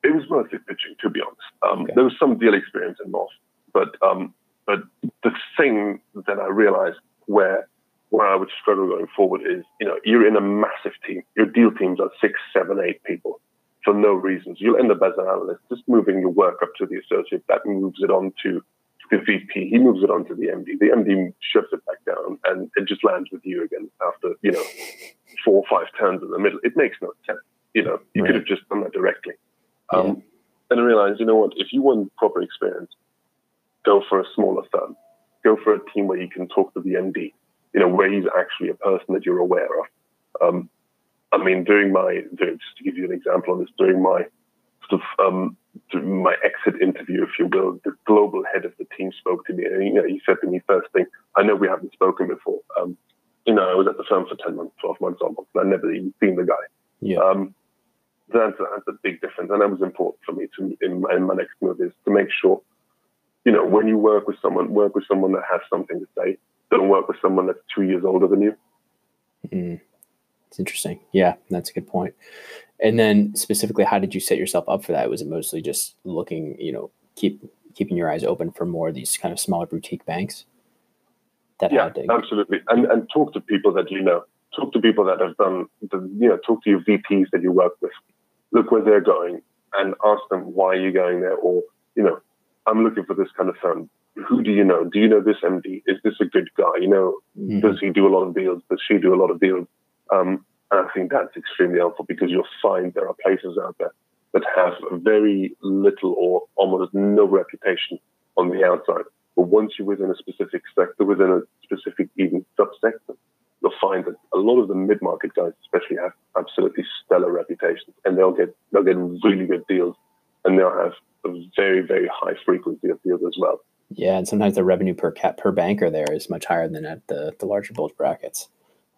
S2: It was mostly pitching, to be honest. Um,
S1: Okay.
S2: There was some deal experience involved, but um, but the thing that I realized where where I would struggle going forward is, you know, you're in a massive team. Your deal teams are six, seven, eight people for no reasons. You'll end up as an analyst, just moving your work up to the associate. That moves it on to the VP. He moves it on to the MD. The MD shoves it back down, and it just lands with you again after you know four or five turns in the middle. It makes no sense. You know, you
S1: Right.
S2: could have just done that directly. Um, And I realized, you know what? If you want proper experience, go for a smaller firm. Go for a team where you can talk to the MD. You know, where he's actually a person that you're aware of. Um, I mean, during my during, just to give you an example on this, during my sort of um, my exit interview, if you will, the global head of the team spoke to me, and you know, he said to me first thing, "I know we haven't spoken before. Um, you know, I was at the firm for ten months, twelve months almost, and I never even seen the guy.
S1: Yeah.
S2: Um, that's, that's a big difference, and that was important for me to in my, in my next move is to make sure, you know, when you work with someone, work with someone that has something to say. Don't work with someone that's two years older than you.
S1: Mm. It's interesting. Yeah, that's a good point. And then specifically, how did you set yourself up for that? Was it mostly just looking, you know, keep keeping your eyes open for more of these kind of smaller boutique banks that
S2: Yeah, absolutely, and and talk to people that you know. Talk to people that have done, the, you know, talk to your VPs that you work with. Look where they're going, and ask them why are you going there, or you know, I'm looking for this kind of firm. Who do you know? Do you know this MD? Is this a good guy? You know,
S1: Mhm.
S2: does he do a lot of deals? Does she do a lot of deals? Um, and I think that's extremely helpful because you'll find there are places out there that have very little or almost no reputation on the outside. But once you're within a specific sector, within a specific even subsector, you'll find that a lot of the mid-market guys, especially, have absolutely stellar reputations, and they'll get they'll get really good deals, and they'll have a very very high frequency of deals as well.
S1: yeah, and sometimes the revenue per cap per banker there is much higher than at the the larger bulge brackets,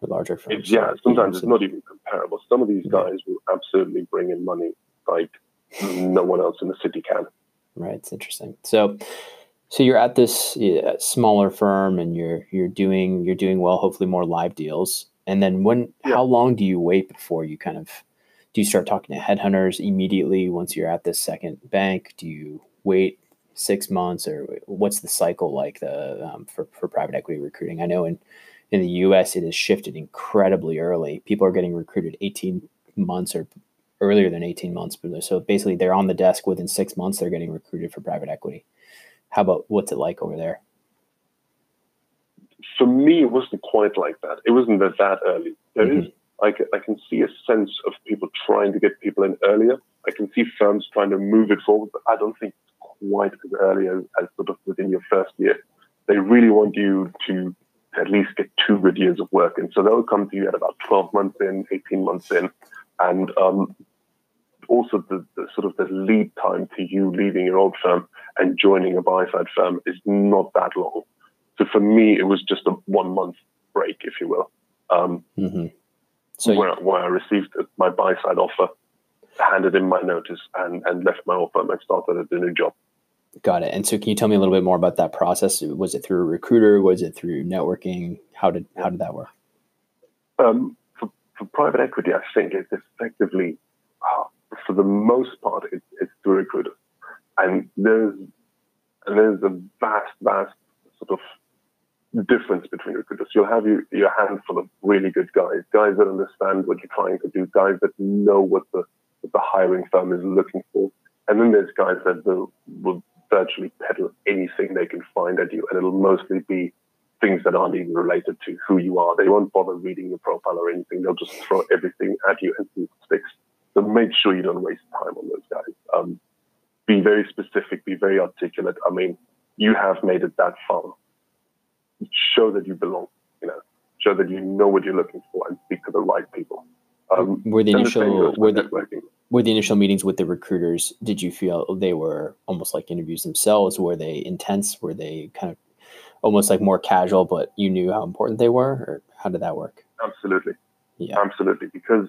S1: larger firms.
S2: Yeah, sometimes it's not even comparable. Some of these guys will absolutely bring in money like no one else in the city can.
S1: Right. It's interesting. So So you're at this uh, smaller firm, and you're you're doing you're doing well. Hopefully, more live deals. And then when? Yeah. How long do you wait before you kind of do you start talking to headhunters immediately once you're at this second bank? Do you wait six months, or what's the cycle like the um, for for private equity recruiting? I know in in the U.S. it has shifted incredibly early. People are getting recruited 18 months or earlier than 18 months. So basically, they're on the desk within six months. They're getting recruited for private equity. How about what's it like over there?
S2: For me, it wasn't quite like that. It wasn't that early. There mm-hmm. is, I can, I can see a sense of people trying to get people in earlier. I can see firms trying to move it forward, but I don't think it's quite as early as, as sort of within your first year. They really want you to at least get two good years of work. And so they'll come to you at about 12 months in, 18 months in. And um, also the, the, sort of the lead time to you leaving your old firm and joining a buy side firm is not that long. So for me, it was just a one month break, if you will. Um, mm-hmm. So where, where I received my buy side offer, handed in my notice, and, and left my old firm and started at a new job.
S1: Got it. And so, can you tell me a little bit more about that process? Was it through a recruiter? Was it through networking? How did how did that work?
S2: Um, for, for private equity, I think it's effectively, uh, for the most part, it, it's through recruiters, and there's and there's a vast, vast sort of difference between recruiters. You'll have your, your handful of really good guys, guys that understand what you're trying to do, guys that know what the what the hiring firm is looking for, and then there's guys that will, will virtually peddle anything they can find at you, and it'll mostly be things that aren't even related to who you are. They won't bother reading your profile or anything. They'll just throw everything at you and see what sticks. So make sure you don't waste time on those guys. Um, be very specific, be very articulate. I mean, you have made it that far. Show that you belong, you know, show that you know what you're looking for and speak to the right people.
S1: Um, were the initial were the, were the initial meetings with the recruiters? Did you feel they were almost like interviews themselves? Were they intense? Were they kind of almost like more casual, but you knew how important they were, or how did that work?
S2: Absolutely, yeah, absolutely. Because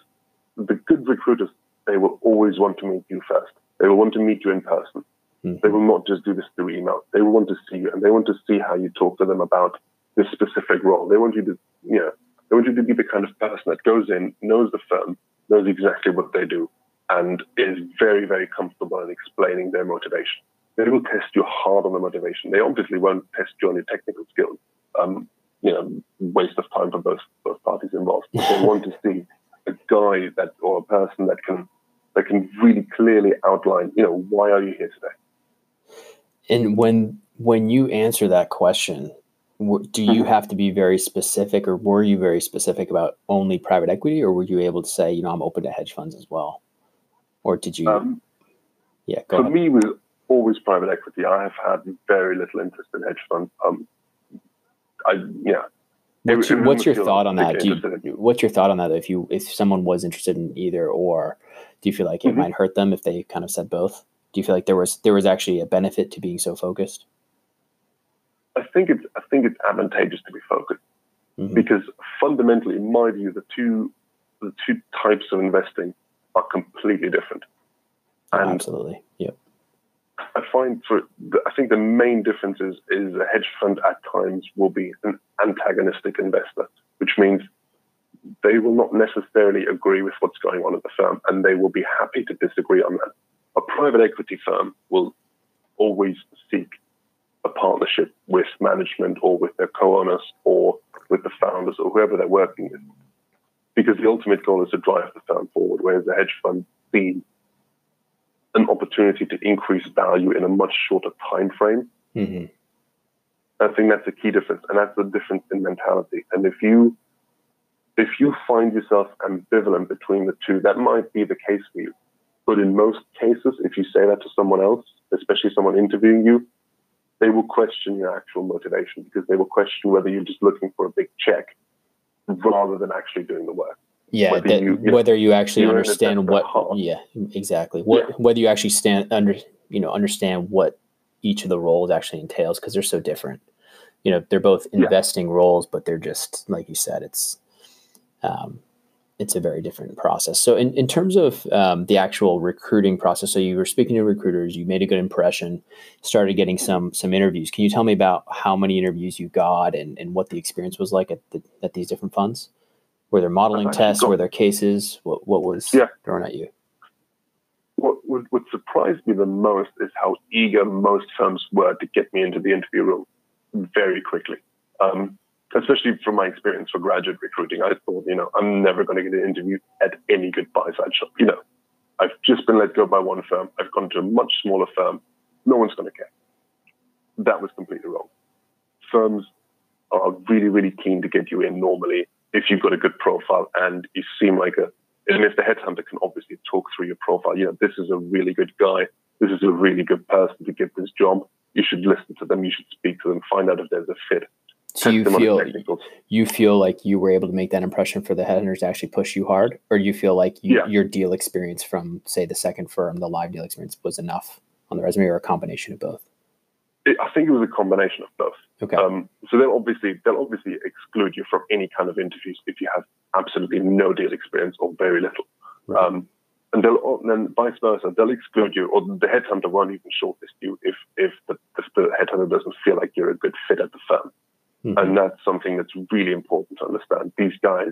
S2: the good recruiters, they will always want to meet you first. They will want to meet you in person. Mm-hmm. They will not just do this through email. They will want to see you, and they want to see how you talk to them about this specific role. They want you to, you know, they want you to be the kind of person that goes in, knows the firm, knows exactly what they do, and is very, very comfortable in explaining their motivation. They will test you hard on the motivation. They obviously won't test you on your technical skills. Um, you know, waste of time for both both parties involved. they want to see a guy that or a person that can that can really clearly outline, you know, why are you here today?
S1: And when when you answer that question, do you mm-hmm. have to be very specific, or were you very specific about only private equity, or were you able to say, you know, I'm open to hedge funds as well, or did you? Um,
S2: yeah, for ahead. me, it was always private equity. I have had very little interest in hedge funds. Um, I yeah,
S1: What's your, what's your thought on that? You, what's your thought on that? If you if someone was interested in either or, do you feel like it mm-hmm. might hurt them if they kind of said both? Do you feel like there was there was actually a benefit to being so focused?
S2: I think it's I think it's advantageous to be focused mm-hmm. because fundamentally, in my view, the two the two types of investing are completely different.
S1: And Absolutely. Yep.
S2: I find for I think the main difference is, is a hedge fund at times will be an antagonistic investor, which means they will not necessarily agree with what's going on at the firm and they will be happy to disagree on that. A private equity firm will always seek a partnership with management or with their co-owners or with the founders or whoever they're working with. Because the ultimate goal is to drive the firm forward, whereas the hedge fund sees an opportunity to increase value in a much shorter time frame. Mm-hmm. I think that's a key difference, and that's the difference in mentality. And if you if you find yourself ambivalent between the two, that might be the case for you. But in most cases, if you say that to someone else, especially someone interviewing you, they will question your actual motivation because they will question whether you're just looking for a big check rather than actually doing the work
S1: yeah whether, that, you, you whether you actually understand what yeah exactly what yeah. whether you actually stand under you know understand what each of the roles actually entails because they're so different you know they're both investing yeah. roles but they're just like you said it's um it's a very different process. So, in, in terms of um, the actual recruiting process, so you were speaking to recruiters, you made a good impression, started getting some some interviews. Can you tell me about how many interviews you got and, and what the experience was like at the, at these different funds? Were there modeling tests? Were there cases? What what was yeah. thrown at you?
S2: What, what, what surprised me the most is how eager most firms were to get me into the interview room very quickly. Um, especially from my experience for graduate recruiting, I thought, you know, I'm never going to get an interview at any good buy side shop. You know, I've just been let go by one firm. I've gone to a much smaller firm. No one's going to care. That was completely wrong. Firms are really, really keen to get you in normally if you've got a good profile and you seem like a, and if the headhunter can obviously talk through your profile, you know, this is a really good guy. This is a really good person to get this job. You should listen to them. You should speak to them, find out if there's a fit
S1: so you feel you feel like you were able to make that impression for the headhunters to actually push you hard, or do you feel like you, yeah. your deal experience from say the second firm, the live deal experience, was enough on the resume, or a combination of both?
S2: It, I think it was a combination of both.
S1: Okay.
S2: Um, so they'll obviously they'll obviously exclude you from any kind of interviews if you have absolutely no deal experience or very little. Right. Um, and they'll and then vice versa, they'll exclude you, or the headhunter won't even shortlist you if if the, if the headhunter doesn't feel like you're a good fit at the firm. Mm-hmm. And that's something that's really important to understand. These guys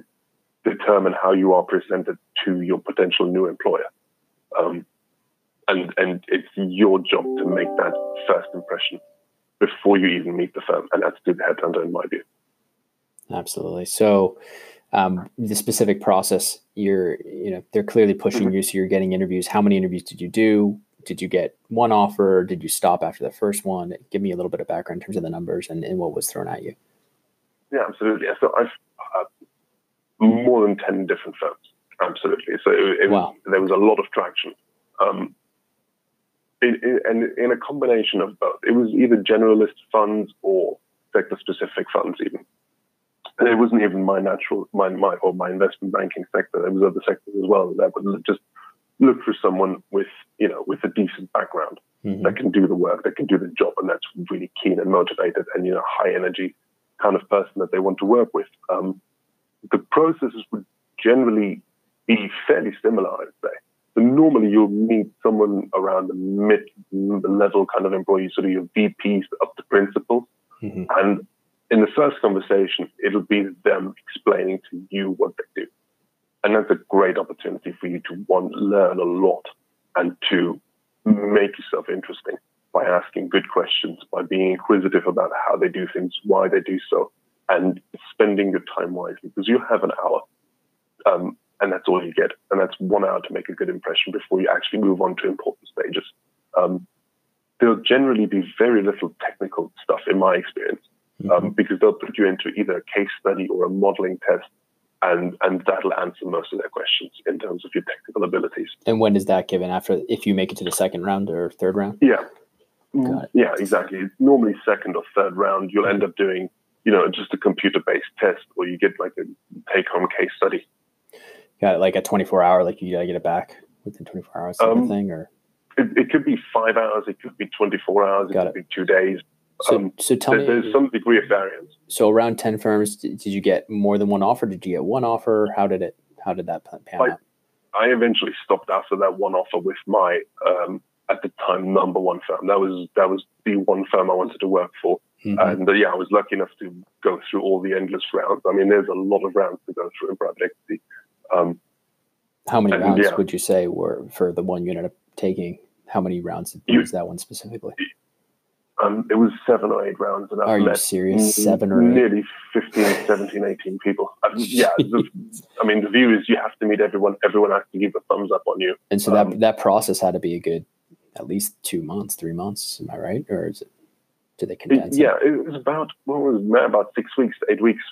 S2: determine how you are presented to your potential new employer. Um, and, and it's your job to make that first impression before you even meet the firm. And that's to the headhunter, in my view.
S1: Absolutely. So, um, the specific process, you're, you know, they're clearly pushing mm-hmm. you. So you're getting interviews. How many interviews did you do? Did you get one offer? Did you stop after the first one? Give me a little bit of background in terms of the numbers and, and what was thrown at you.
S2: Yeah, absolutely. So I've uh, more than 10 different firms. Absolutely. So it, it wow. there was a lot of traction. Um, in, in, and in a combination of both, it was either generalist funds or sector specific funds, even. And it wasn't even my natural, my, my, or my investment banking sector. There was other sectors as well that would just look for someone with, you know, with a decent background mm-hmm. that can do the work, that can do the job, and that's really keen and motivated and, you know, high energy kind of person that they want to work with. Um, the processes would generally be fairly similar, I'd say. So normally you'll meet someone around the mid-level kind of employee, sort of your VPs up to principals. Mm-hmm. And in the first conversation, it'll be them explaining to you what they do. And that's a great opportunity for you to one, learn a lot and to make yourself interesting by asking good questions, by being inquisitive about how they do things, why they do so, and spending your time wisely because you have an hour. Um, and that's all you get. And that's one hour to make a good impression before you actually move on to important stages. Um, there'll generally be very little technical stuff in my experience um, mm-hmm. because they'll put you into either a case study or a modeling test and and that'll answer most of their questions in terms of your technical abilities.
S1: And when is that given? After if you make it to the second round or third round?
S2: Yeah, yeah, exactly. It's normally second or third round. You'll end up doing you know just a computer based test, or you get like a take home case study.
S1: Got it, like a twenty four hour, like you gotta get it back within twenty four hours, sort um, of thing, or
S2: it, it, could be five hours, it could be twenty four hours, it Got could it. be two days.
S1: So, um, so tell
S2: there,
S1: me,
S2: there's some degree of variance.
S1: So around ten firms, did, you get more than one offer? Did you get one offer? How did it? How did that pan I, out?
S2: I eventually stopped after that one offer with my um, at the time number one firm. That was that was the one firm I wanted to work for, mm-hmm. and uh, yeah, I was lucky enough to go through all the endless rounds. I mean, there's a lot of rounds to go through in private equity. Um,
S1: How many and, rounds yeah. would you say were for the one you ended up taking? How many rounds you, was that one specifically?
S2: Um, it was seven or eight rounds.
S1: And Are you serious? Seven or eight?
S2: Nearly 15, 17, 18 people. I mean, yeah. the, I mean, the view is you have to meet everyone. Everyone has to give a thumbs up on you.
S1: And so that, um, that process had to be a good, at least two months, three months. Am I right? Or is it, do they condense
S2: it? Yeah, it was about, what was it, about six weeks to eight weeks.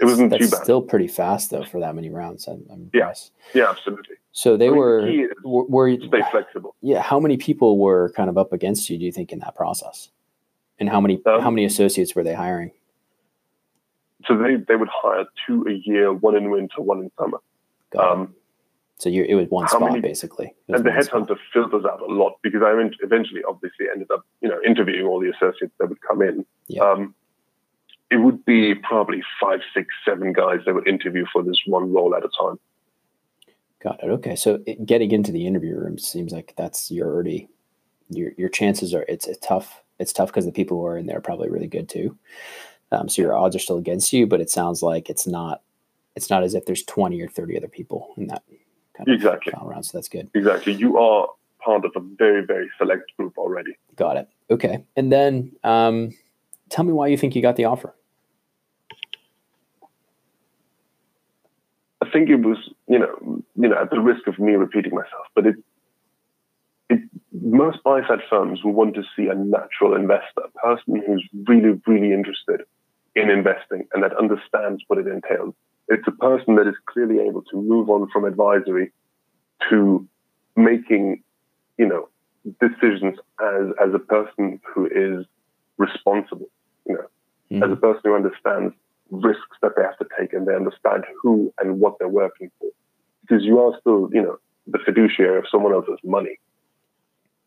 S2: It wasn't
S1: That's
S2: too bad.
S1: still pretty fast, though, for that many rounds. I'm, I'm
S2: yeah. Yeah, absolutely.
S1: So they I mean, were, were, were,
S2: stay flexible.
S1: Yeah. How many people were kind of up against you, do you think, in that process? And how many um, how many associates were they hiring?
S2: So they, they would hire two a year, one in winter, one in summer.
S1: Um, so you, it was one spot many, basically.
S2: And the headhunter filters out a lot because I eventually obviously ended up you know interviewing all the associates that would come in.
S1: Yeah.
S2: Um, it would be probably five, six, seven guys they would interview for this one role at a time.
S1: Got it. Okay, so it, getting into the interview room seems like that's you're already your your chances are it's a tough it's tough because the people who are in there are probably really good too. Um, so your odds are still against you, but it sounds like it's not it's not as if there's 20 or 30 other people in that
S2: kind of exactly
S1: round. So that's good.
S2: Exactly. You are part of a very, very select group already.
S1: Got it. Okay. And then um, tell me why you think you got the offer.
S2: I think it was, you know, you know, at the risk of me repeating myself, but it most buy side firms will want to see a natural investor, a person who's really, really interested in investing and that understands what it entails. It's a person that is clearly able to move on from advisory to making, you know, decisions as as a person who is responsible, you know, mm-hmm. as a person who understands risks that they have to take and they understand who and what they're working for. Because you are still, you know, the fiduciary of someone else's money.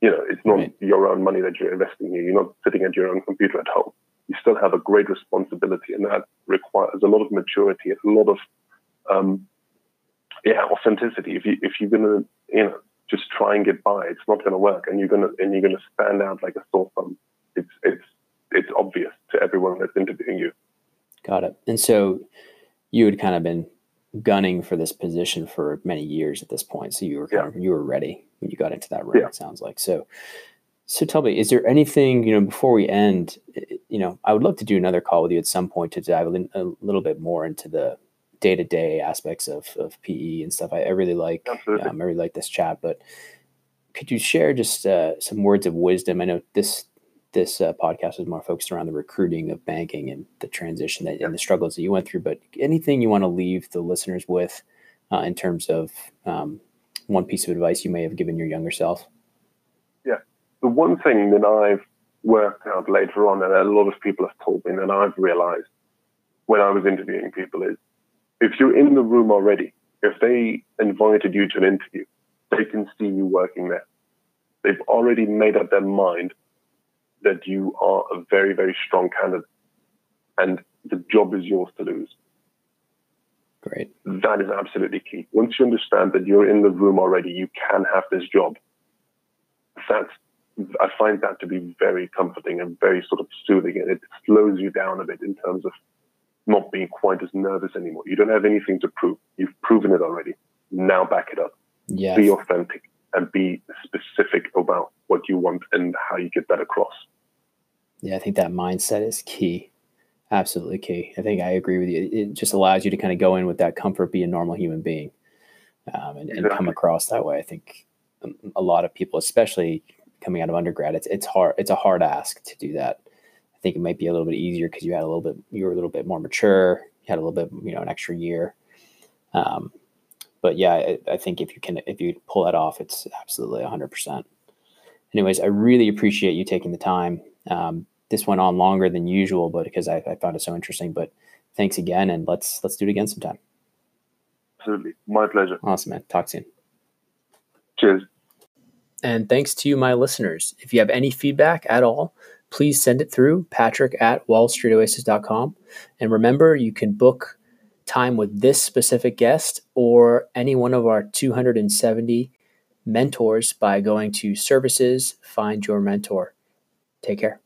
S2: You know, it's not right. your own money that you're investing in. You're not sitting at your own computer at home you still have a great responsibility, and that requires a lot of maturity, a lot of um, yeah authenticity. If you if you're gonna you know just try and get by, it's not gonna work, and you're gonna and you're gonna stand out like a sore thumb. It's it's it's obvious to everyone that's interviewing you.
S1: Got it. And so you had kind of been gunning for this position for many years at this point. So you were kind yeah. of you were ready when you got into that room. Yeah. It sounds like so. So tell me, is there anything, you know, before we end, you know, I would love to do another call with you at some point to dive a little bit more into the day to day aspects of, of PE and stuff. I, I really like, um, I really like this chat, but could you share just uh, some words of wisdom? I know this, this uh, podcast is more focused around the recruiting of banking and the transition that, and the struggles that you went through, but anything you want to leave the listeners with uh, in terms of um, one piece of advice you may have given your younger self? Yeah.
S2: The one thing that I've worked out later on, and a lot of people have told me, and I've realized when I was interviewing people is if you're in the room already, if they invited you to an interview, they can see you working there. They've already made up their mind that you are a very, very strong candidate and the job is yours to lose.
S1: Great.
S2: That is absolutely key. Once you understand that you're in the room already, you can have this job. That's I find that to be very comforting and very sort of soothing, and it slows you down a bit in terms of not being quite as nervous anymore. You don't have anything to prove. You've proven it already. Now back it up.
S1: Yes.
S2: Be authentic and be specific about what you want and how you get that across.
S1: Yeah, I think that mindset is key. Absolutely key. I think I agree with you. It just allows you to kind of go in with that comfort, be a normal human being, um, and, exactly. and come across that way. I think a lot of people, especially coming out of undergrad. It's it's hard. It's a hard ask to do that. I think it might be a little bit easier because you had a little bit. You were a little bit more mature. You had a little bit, you know, an extra year. Um, but yeah, I, I think if you can, if you pull that off, it's absolutely hundred percent. Anyways, I really appreciate you taking the time. Um, this went on longer than usual, but because I, I found it so interesting. But thanks again, and let's let's do it again sometime.
S2: Absolutely, my pleasure.
S1: Awesome, man. Talk soon.
S2: Cheers.
S1: And thanks to you, my listeners. If you have any feedback at all, please send it through patrick at wallstreetoasis.com. And remember, you can book time with this specific guest or any one of our 270 mentors by going to services, find your mentor. Take care.